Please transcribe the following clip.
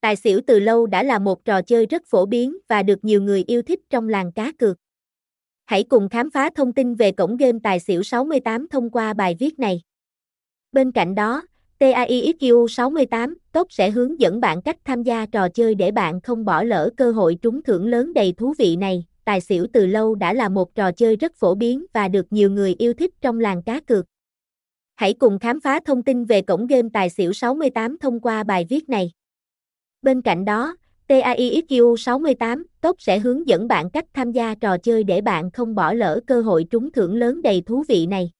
Tài xỉu từ lâu đã là một trò chơi rất phổ biến và được nhiều người yêu thích trong làng cá cược. Hãy cùng khám phá thông tin về cổng game tài xỉu 68 thông qua bài viết này. Bên cạnh đó, TAIXQ 68 Top sẽ hướng dẫn bạn cách tham gia trò chơi để bạn không bỏ lỡ cơ hội trúng thưởng lớn đầy thú vị này. Tài xỉu từ lâu đã là một trò chơi rất phổ biến và được nhiều người yêu thích trong làng cá cược. Hãy cùng khám phá thông tin về cổng game tài xỉu 68 thông qua bài viết này. Bên cạnh đó, TAIXQ 68 Top sẽ hướng dẫn bạn cách tham gia trò chơi để bạn không bỏ lỡ cơ hội trúng thưởng lớn đầy thú vị này.